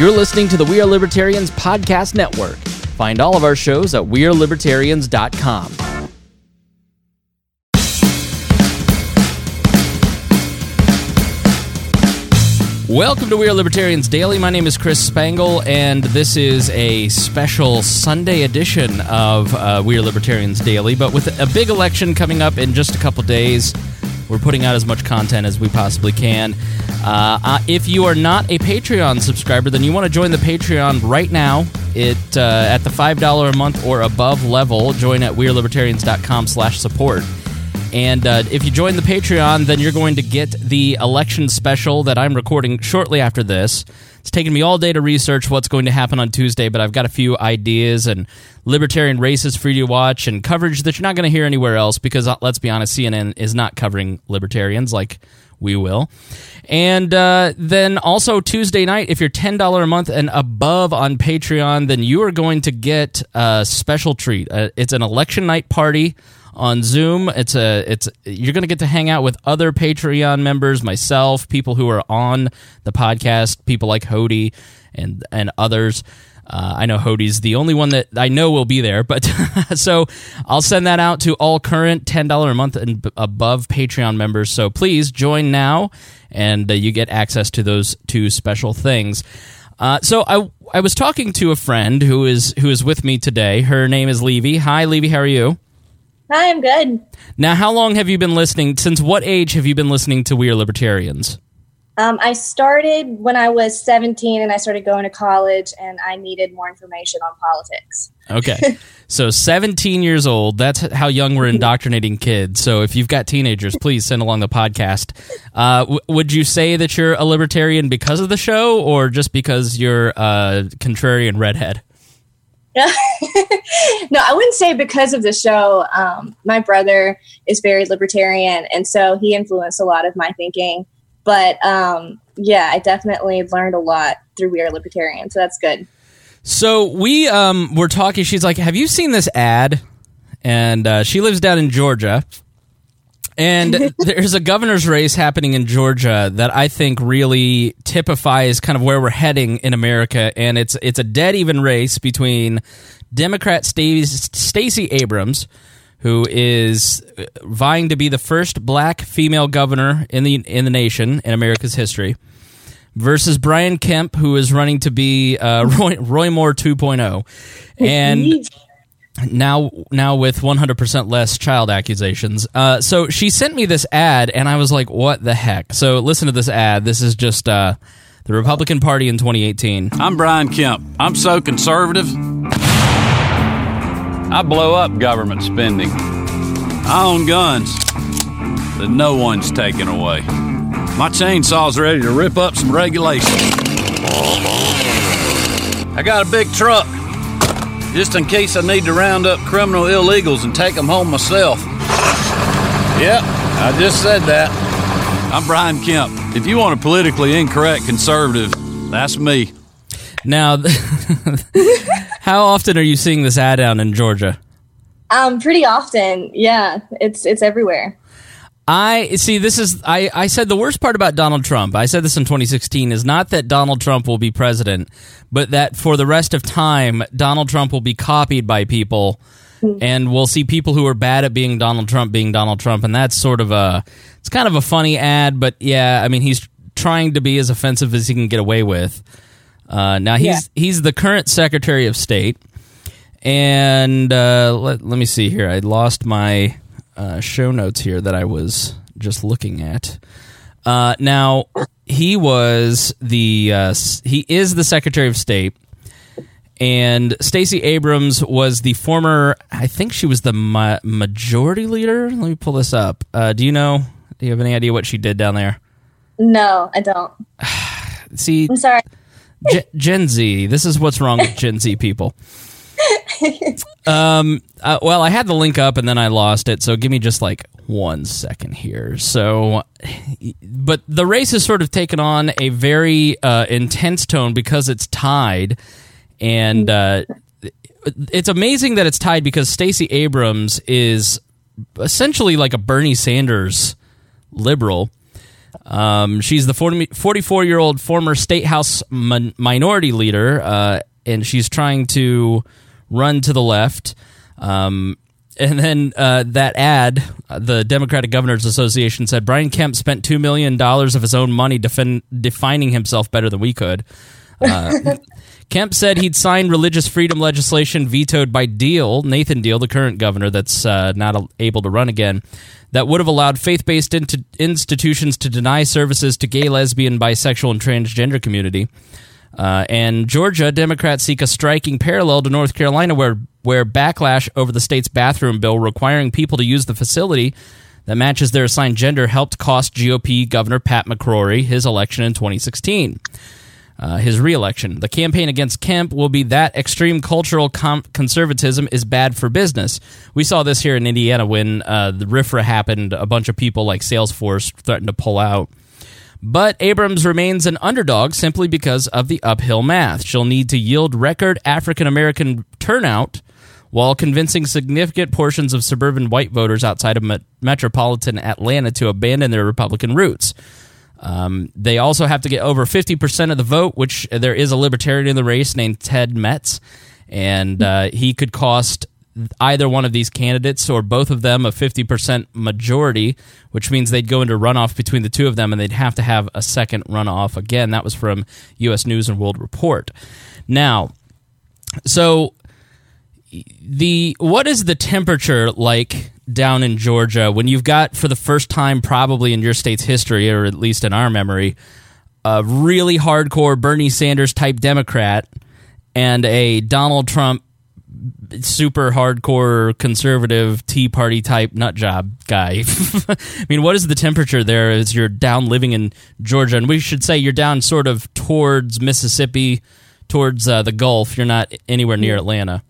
You're listening to the We Are Libertarians Podcast Network. Find all of our shows at WeareLibertarians.com. Welcome to We Are Libertarians Daily. My name is Chris Spangle, and this is a special Sunday edition of uh, We Are Libertarians Daily. But with a big election coming up in just a couple days, we're putting out as much content as we possibly can. Uh, uh, if you are not a Patreon subscriber, then you want to join the Patreon right now. It uh, at the five dollar a month or above level. Join at wearelibertarians.com slash support. And uh, if you join the Patreon, then you're going to get the election special that I'm recording shortly after this. It's taken me all day to research what's going to happen on Tuesday, but I've got a few ideas and libertarian races for you to watch and coverage that you're not going to hear anywhere else because, uh, let's be honest, CNN is not covering libertarians like we will. And uh, then also Tuesday night, if you're $10 a month and above on Patreon, then you are going to get a special treat. Uh, it's an election night party on Zoom. It's a it's you're going to get to hang out with other Patreon members, myself, people who are on the podcast, people like Hody and and others. Uh, I know Hody's the only one that I know will be there, but so I'll send that out to all current ten dollar a month and above Patreon members. So please join now, and uh, you get access to those two special things. Uh, so I I was talking to a friend who is who is with me today. Her name is Levy. Hi, Levy. How are you? Hi, I'm good. Now, how long have you been listening? Since what age have you been listening to We Are Libertarians? Um, I started when I was 17 and I started going to college and I needed more information on politics. Okay. so 17 years old, that's how young we're indoctrinating kids. So if you've got teenagers, please send along the podcast. Uh, w- would you say that you're a libertarian because of the show or just because you're a contrarian redhead? No, I wouldn't say because of the show. Um, my brother is very libertarian, and so he influenced a lot of my thinking. But um, yeah, I definitely learned a lot through We Are Libertarian, so that's good. So we um, were talking. She's like, "Have you seen this ad?" And uh, she lives down in Georgia, and there's a governor's race happening in Georgia that I think really typifies kind of where we're heading in America. And it's it's a dead even race between Democrat Stacey Abrams, who is vying to be the first black female governor in the in the nation in America's history, versus Brian Kemp, who is running to be uh, Roy, Roy Moore 2.0, and now now with 100% less child accusations. Uh, so she sent me this ad, and I was like, "What the heck?" So listen to this ad. This is just uh, the Republican Party in 2018. I'm Brian Kemp. I'm so conservative. I blow up government spending. I own guns that no one's taking away. My chainsaw's ready to rip up some regulations. I got a big truck just in case I need to round up criminal illegals and take them home myself. Yep, I just said that. I'm Brian Kemp. If you want a politically incorrect conservative, that's me. Now, how often are you seeing this ad down in Georgia? Um, pretty often. Yeah, it's it's everywhere. I see. This is I. I said the worst part about Donald Trump. I said this in 2016 is not that Donald Trump will be president, but that for the rest of time, Donald Trump will be copied by people, and we'll see people who are bad at being Donald Trump being Donald Trump, and that's sort of a. It's kind of a funny ad, but yeah, I mean he's trying to be as offensive as he can get away with. Uh, now he's yeah. he's the current Secretary of State, and uh, let let me see here. I lost my uh, show notes here that I was just looking at. Uh, now he was the uh, he is the Secretary of State, and Stacey Abrams was the former. I think she was the ma- majority leader. Let me pull this up. Uh, do you know? Do you have any idea what she did down there? No, I don't. See, I'm sorry. Gen, Gen Z. This is what's wrong with Gen Z people. um. Uh, well, I had the link up and then I lost it. So give me just like one second here. So, but the race has sort of taken on a very uh, intense tone because it's tied, and uh, it's amazing that it's tied because Stacey Abrams is essentially like a Bernie Sanders liberal. Um, she's the 44 year old former state house min- minority leader, uh, and she's trying to run to the left. Um, and then uh, that ad, uh, the Democratic Governors Association said Brian Kemp spent $2 million of his own money defin- defining himself better than we could. Uh, Kemp said he'd signed religious freedom legislation vetoed by Deal, Nathan Deal, the current governor that's uh, not able to run again, that would have allowed faith based institutions to deny services to gay, lesbian, bisexual, and transgender community. Uh, and Georgia Democrats seek a striking parallel to North Carolina, where where backlash over the state's bathroom bill requiring people to use the facility that matches their assigned gender helped cost GOP Governor Pat McCrory his election in 2016 uh, his reelection. The campaign against Kemp will be that extreme cultural com- conservatism is bad for business. We saw this here in Indiana when uh, the RFRA happened. A bunch of people like Salesforce threatened to pull out. But Abrams remains an underdog simply because of the uphill math. She'll need to yield record African American turnout while convincing significant portions of suburban white voters outside of met- metropolitan Atlanta to abandon their Republican roots. Um, they also have to get over 50% of the vote, which there is a libertarian in the race named Ted Metz, and uh, he could cost either one of these candidates or both of them a 50% majority, which means they'd go into runoff between the two of them and they'd have to have a second runoff. Again, that was from U.S. News and World Report. Now, so the what is the temperature like down in Georgia when you've got for the first time probably in your state's history or at least in our memory a really hardcore Bernie Sanders type Democrat and a Donald Trump super hardcore conservative Tea Party type nut job guy. I mean, what is the temperature there as you're down living in Georgia? And we should say you're down sort of towards Mississippi, towards uh, the Gulf. You're not anywhere near Atlanta.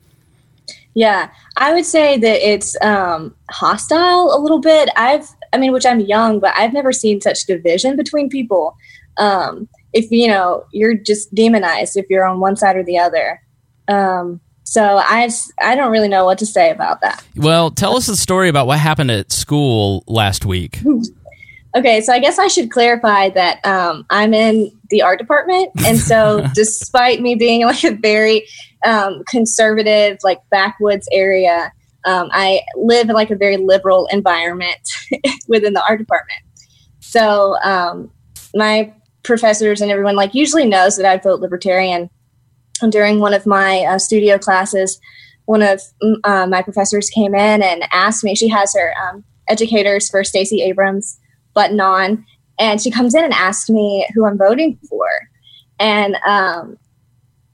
Yeah, I would say that it's um, hostile a little bit. I've, I mean, which I'm young, but I've never seen such division between people. Um, if you know, you're just demonized if you're on one side or the other. Um, so I, I don't really know what to say about that. Well, tell us the story about what happened at school last week. Okay, so I guess I should clarify that um, I'm in the art department, and so despite me being like a very um, conservative, like backwoods area, um, I live in like a very liberal environment within the art department. So um, my professors and everyone like usually knows that I vote libertarian. During one of my uh, studio classes, one of uh, my professors came in and asked me. She has her um, educators for Stacey Abrams button on, and she comes in and asks me who I'm voting for, and um,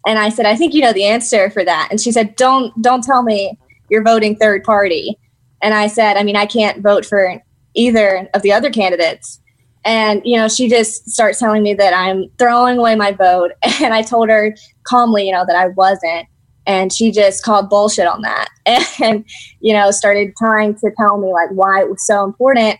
and I said, I think you know the answer for that, and she said, don't don't tell me you're voting third party, and I said, I mean, I can't vote for either of the other candidates. And you know, she just starts telling me that I'm throwing away my vote, and I told her calmly, you know, that I wasn't, and she just called bullshit on that, and you know, started trying to tell me like why it was so important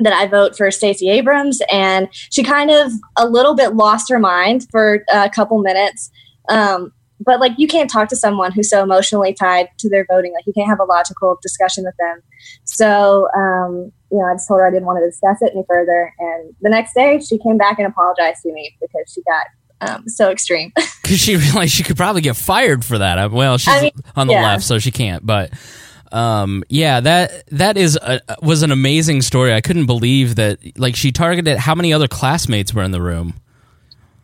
that I vote for Stacey Abrams. And she kind of a little bit lost her mind for a couple minutes. Um, but like you can't talk to someone who's so emotionally tied to their voting. Like you can't have a logical discussion with them. So um, you know, I just told her I didn't want to discuss it any further. And the next day, she came back and apologized to me because she got um, so extreme. Because she realized she could probably get fired for that. Well, she's I mean, on the yeah. left, so she can't. But um, yeah, that that is a, was an amazing story. I couldn't believe that. Like she targeted how many other classmates were in the room?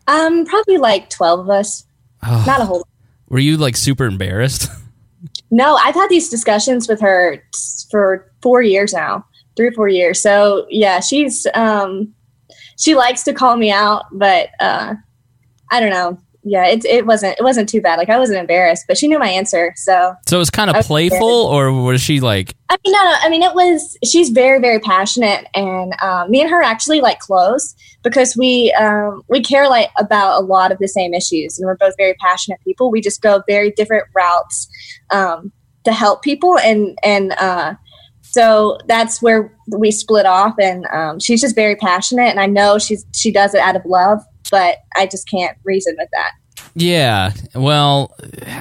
Um, probably like twelve of us. Oh. Not a whole. Lot. Were you like super embarrassed? No, I've had these discussions with her for four years now, three or four years. So yeah, she's um, she likes to call me out, but uh, I don't know yeah, it it wasn't it wasn't too bad. Like I wasn't embarrassed, but she knew my answer. So so it was kind of playful, or was she like? I mean, no, no. I mean, it was. She's very very passionate, and um, me and her actually like close because we um, we care like about a lot of the same issues, and we're both very passionate people. We just go very different routes um, to help people, and and uh, so that's where we split off. And um, she's just very passionate, and I know she's she does it out of love but I just can't reason with that. Yeah, well,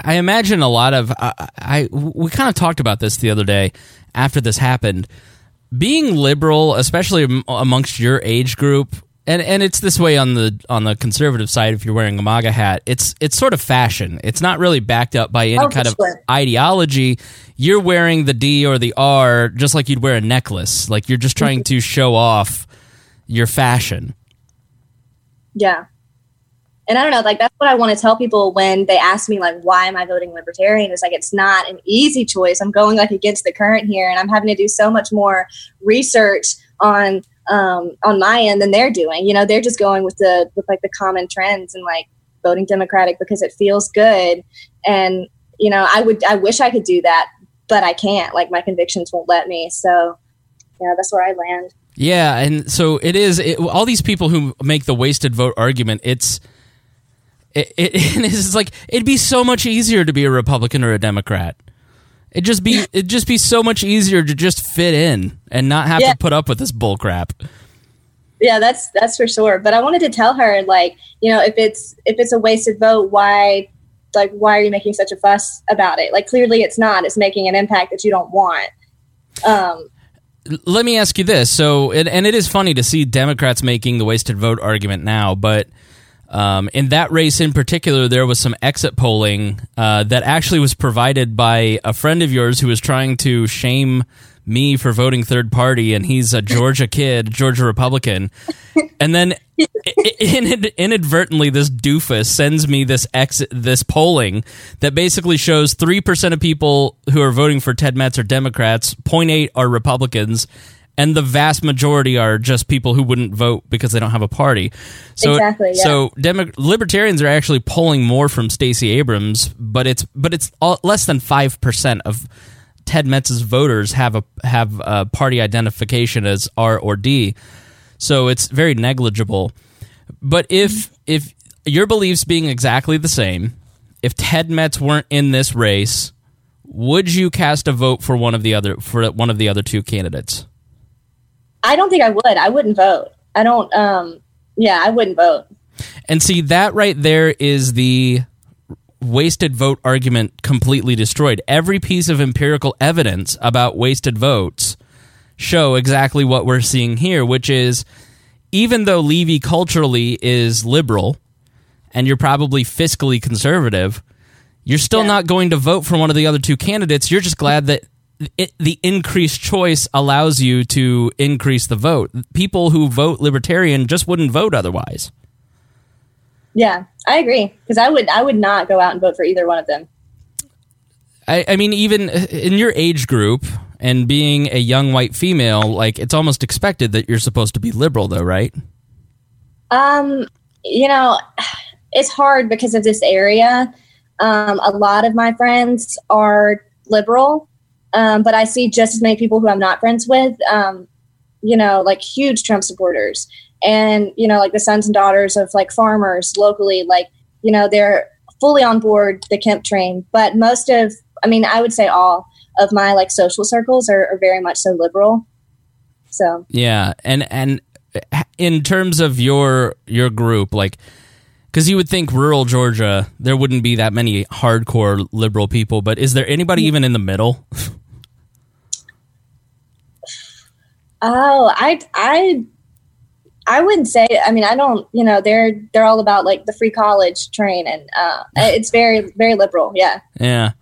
I imagine a lot of I, I we kind of talked about this the other day after this happened. being liberal, especially amongst your age group, and and it's this way on the on the conservative side. If you're wearing a MAGA hat, it's it's sort of fashion. It's not really backed up by any Oh, kind for of ideology. You're wearing the D or the R just like you'd wear a necklace. Like you're just trying mm-hmm. to show off your fashion. Yeah. And I don't know, like that's what I want to tell people when they ask me like why am I voting libertarian? It's like it's not an easy choice. I'm going like against the current here and I'm having to do so much more research on um on my end than they're doing. You know, they're just going with the with like the common trends and like voting democratic because it feels good and you know, I would I wish I could do that, but I can't. Like my convictions won't let me. So yeah, that's where I land. Yeah, and so it is. It, all these people who make the wasted vote argument, it's it, it, it's like it'd be so much easier to be a Republican or a Democrat. It just be it'd just be so much easier to just fit in and not have Yeah. to put up with this bull crap. yeah that's that's for sure but i wanted to tell her like you know if it's if it's a wasted vote why like why are you making such a fuss about it like clearly it's not it's making an impact that you don't want um Let me ask you this. So, and, and it is funny to see Democrats making the wasted vote argument now, but um, in that race in particular, there was some exit polling uh, that actually was provided by a friend of yours who was trying to shame me for voting third party, and he's a Georgia kid, Georgia Republican. And then i- i- in, inadvertently, this doofus sends me this exit, this polling that basically shows three percent of people who are voting for Ted Metz are Democrats, 0.8 are Republicans, and the vast majority are just people who wouldn't vote because they don't have a party. So, Exactly, yeah. so Demo- libertarians are actually polling more from Stacey Abrams, but it's but it's all, less than five percent of Ted Metz's voters have a have a party identification as R or D, so it's very negligible. But if if your beliefs being exactly the same, if Ted Metz weren't in this race, would you cast a vote for one of the other for one of the other two candidates? i don't think i would i wouldn't vote i don't um yeah i wouldn't vote And see that right there is the wasted vote argument completely destroyed. Every piece of empirical evidence about wasted votes show exactly what we're seeing here, which is even though Levy culturally is liberal and you're probably fiscally conservative, you're still Yeah. not going to vote for one of the other two candidates. You're just glad that it, the increased choice allows you to increase the vote. People who vote libertarian just wouldn't vote otherwise. Yeah i agree because i would i would not go out and vote for either one of them I, I mean, even in your age group and being a young white female, like it's almost expected that you're supposed to be liberal, though, right? Um, you know, it's hard because of this area. Um, a lot of my friends are liberal, um, but I see just as many people who I'm not friends with. Um, you know, like huge Trump supporters, and you know, like the sons and daughters of like farmers locally. Like, you know, they're fully on board the Kemp train. But most of, I mean, I would say all of my like social circles are, are very much so liberal. So Yeah, and and in terms of your your group, like, because you would think rural Georgia there wouldn't be that many hardcore liberal people, but is there anybody mm-hmm. even in the middle? Oh, I I I wouldn't say. I mean, I don't. You know, they're they're all about like the free college train, and uh, it's very very liberal. Yeah. yeah.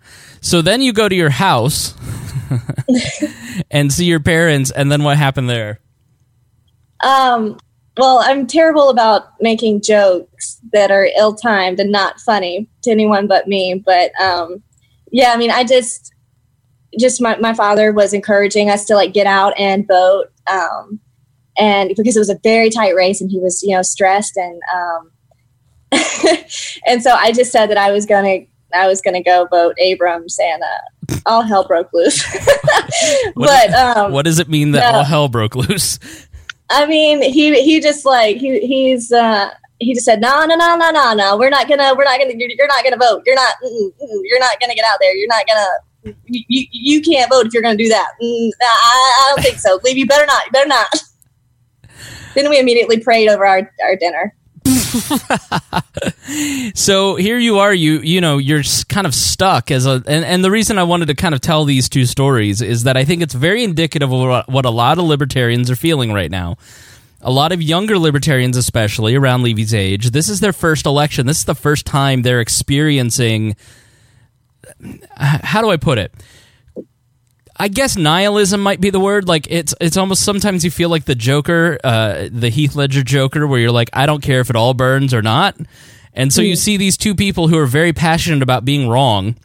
So then you go to your house and see your parents, and then what happened there? Um. Well, I'm terrible about making jokes that are ill timed and not funny to anyone but me. But um, yeah, I mean, I just just my my father was encouraging us to like get out and vote. Um, and because it was a very tight race, and he was you know stressed and um, and so I just said that I was gonna I was gonna go vote Abrams, and uh, all hell broke loose. What but um, What does it mean that no. all hell broke loose? I mean, he he just like he he's uh he just said no no no no no no. We're not gonna we're not gonna you're, you're not gonna vote. You're not mm, mm, you're not gonna get out there. You're not gonna you, you, you can't vote if you're gonna do that. Mm, I, I don't think so. Levy you better not. You better not then we immediately prayed over our, our dinner. So here you are you you know you're kind of stuck as a and, and the reason i wanted to kind of tell these two stories is that i think it's very indicative of what a lot of libertarians are feeling right now. A lot of younger libertarians especially around levy's age this is their first election. This is the first time they're experiencing how do i put it I guess nihilism might be the word. Like it's it's almost sometimes you feel like the Joker, uh, the Heath Ledger Joker, where you're like, I don't care if it all burns or not. And so you mm. see these two people who are very passionate about being wrong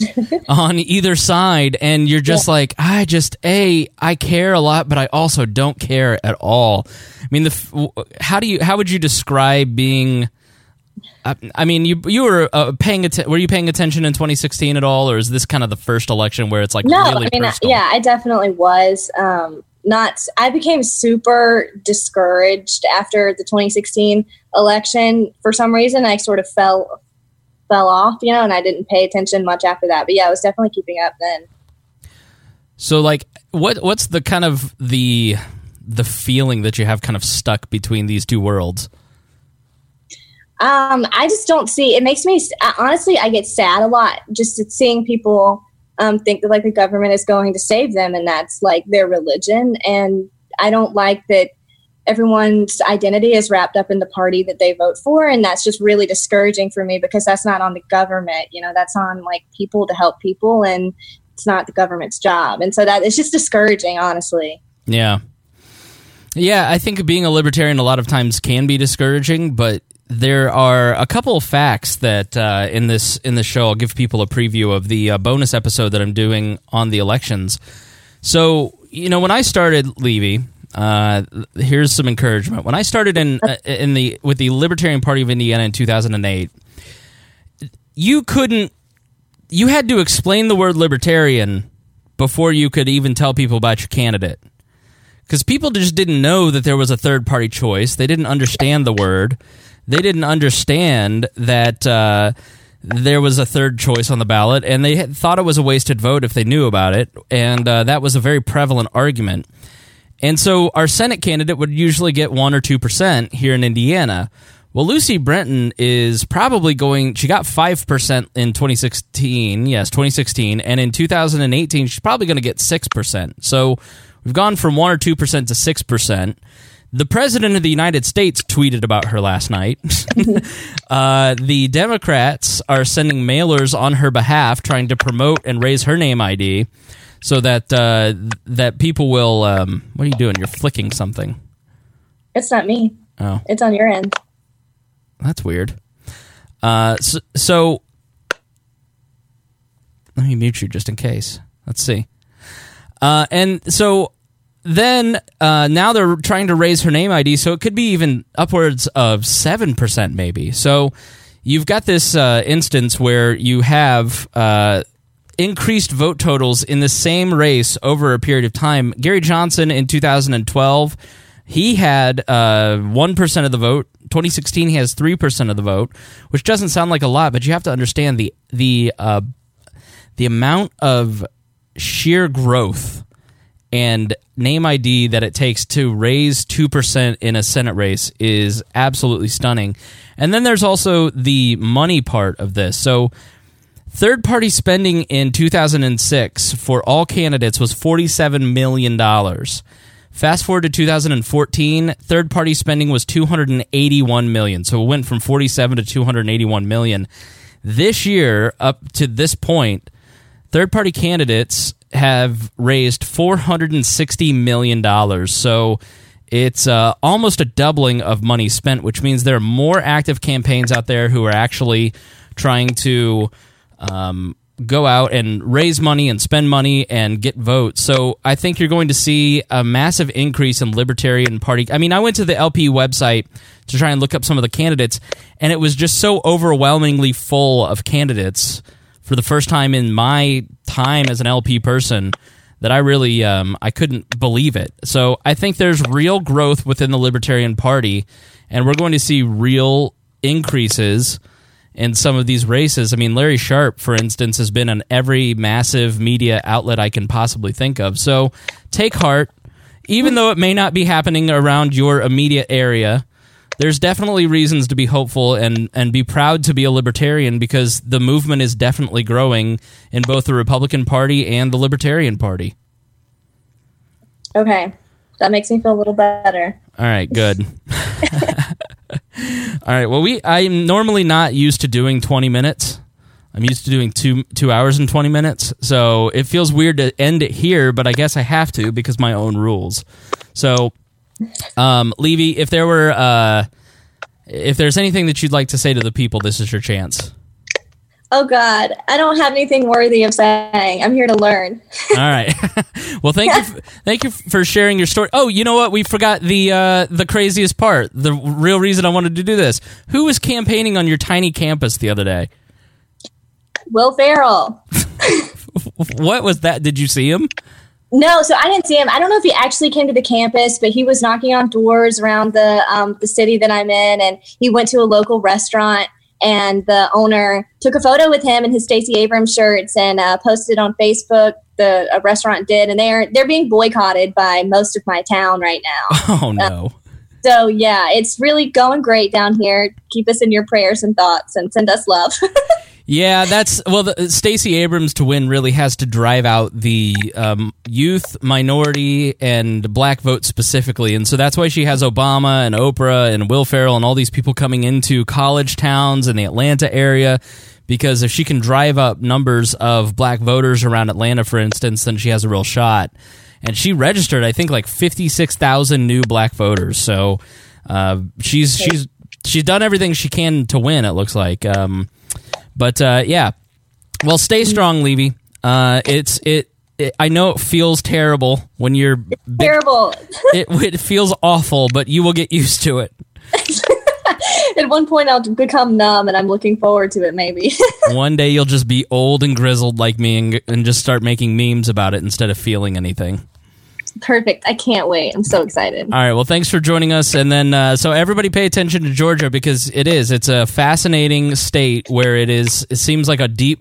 on either side, and you're just yeah. like, I just a I care a lot, but I also don't care at all. I mean, the how do you how would you describe being I, mean, you you were uh, paying attention. Were you paying attention in 2016 at all, or is this kind of the first election where it's like no? Really I mean, yeah, I definitely was. Um, not. I became super discouraged after the 2016 election. For some reason, I sort of fell fell off, you know, and I didn't pay attention much after that. But yeah, I was definitely keeping up then. So, like, what what's the kind of the the feeling that you have kind of stuck between these two worlds? Um, I just don't see. It makes me honestly, I get sad a lot just seeing people um, think that like the government is going to save them, and that's like their religion. And I don't like that everyone's identity is wrapped up in the party that they vote for, and that's just really discouraging for me because that's not on the government. You know, that's on like people to help people, and it's not the government's job. And so that it's just discouraging, honestly. Yeah. Yeah, I think being a libertarian a lot of times can be discouraging, but there are a couple of facts that uh, in this in the show I'll give people a preview of the uh, bonus episode that I'm doing on the elections. So you know when I started Levy, uh, here's some encouragement. When I started in uh, in the with the Libertarian Party of Indiana in 2008, you couldn't you had to explain the word libertarian before you could even tell people about your candidate because people just didn't know that there was a third party choice. They didn't understand the word they didn't understand that uh, there was a third choice on the ballot, and they thought it was a wasted vote if they knew about it, and uh, that was a very prevalent argument. And so our Senate candidate would usually get one or two percent here in Indiana. Well, Lucy Brenton is probably going. She got five percent in 2016. Yes, 2016, and in 2018, she's probably going to get six percent. So we've gone from one or two percent to six percent. The president of the United States tweeted about her last night. uh, the Democrats are sending mailers on her behalf, trying to promote and raise her name ID, so that uh, that people will. Um, what are you doing? You're flicking something. It's not me. Oh, it's on your end. That's weird. Uh, so, so let me mute you just in case. Let's see. Uh, and so then uh, now they're trying to raise her name ID, so it could be even upwards of seven percent, maybe. So you've got this uh, instance where you have uh, increased vote totals in the same race over a period of time. Gary Johnson in 2012, he had uh, one percent of the vote. 2016, he has three percent of the vote, which doesn't sound like a lot, but you have to understand the the uh, the amount of sheer growth and name ID that it takes to raise 2% in a Senate race is absolutely stunning. And then there's also the money part of this. So, third party spending in 2006 for all candidates was $47 million. Fast forward to 2014, third party spending was 281 million. So it went from 47 to 281 million. This year up to this point, third party candidates have raised $460 million. So it's uh, almost a doubling of money spent, which means there are more active campaigns out there who are actually trying to um, go out and raise money and spend money and get votes. So I think you're going to see a massive increase in Libertarian Party. I mean, I went to the LP website to try and look up some of the candidates, and it was just so overwhelmingly full of candidates for the first time in my time as an LP person that I really um, I couldn't believe it. So I think there's real growth within the Libertarian Party, and we're going to see real increases in some of these races. I mean, Larry Sharpe, for instance, has been on every massive media outlet I can possibly think of. So take heart, even though it may not be happening around your immediate area. There's definitely reasons to be hopeful and and be proud to be a libertarian because the movement is definitely growing in both the Republican Party and the Libertarian Party. Okay. That makes me feel a little better. All right, good. All right. Well, we I'm normally not used to doing 20 minutes. I'm used to doing two two hours and 20 minutes, so it feels weird to end it here, but I guess I have to because my own rules. So, um, Levy, if there were uh, if there's anything that you'd like to say to the people, this is your chance. Oh God, I don't have anything worthy of saying. I'm here to learn. All right. well, thank you. thank you for sharing your story. Oh, you know what? We forgot the uh, the craziest part. The real reason I wanted to do this. Who was campaigning on your tiny campus the other day? Will Ferrell. what was that? Did you see him? No, so I didn't see him. I don't know if he actually came to the campus, but he was knocking on doors around the um, the city that I'm in, and he went to a local restaurant and the owner took a photo with him in his Stacey Abrams shirts and uh, posted on Facebook. The restaurant did, and they're they're being boycotted by most of my town right now. Oh no! so yeah, it's really going great down here. Keep us in your prayers and thoughts, and send us love. Yeah, that's well. Stacey Abrams to win really has to drive out the um, youth, minority, and black vote specifically, and so that's why she has Obama and Oprah and Will Ferrell and all these people coming into college towns in the Atlanta area. Because if she can drive up numbers of black voters around Atlanta, for instance, then she has a real shot. And she registered, I think, like fifty six thousand new black voters. So uh, she's she's she's done everything she can to win. It looks like. Um, but uh, yeah, well, stay strong, Levy. Uh, it's it, it, I know it feels terrible when you're big, terrible. it, it feels awful, but you will get used to it. At one point, I'll become numb, and I'm looking forward to it. Maybe one day you'll just be old and grizzled like me, and, and just start making memes about it instead of feeling anything. Perfect. I can't wait. I'm so excited. All right. Well, thanks for joining us. And then, uh, so everybody pay attention to Georgia because it is. It's a fascinating state where it is. It seems like a deep,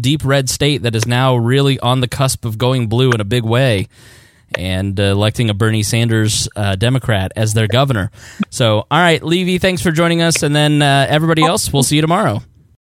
deep red state that is now really on the cusp of going blue in a big way and uh, electing a Bernie Sanders uh, Democrat as their governor. So, all right, Levy, thanks for joining us. And then uh, everybody else, we'll see you tomorrow.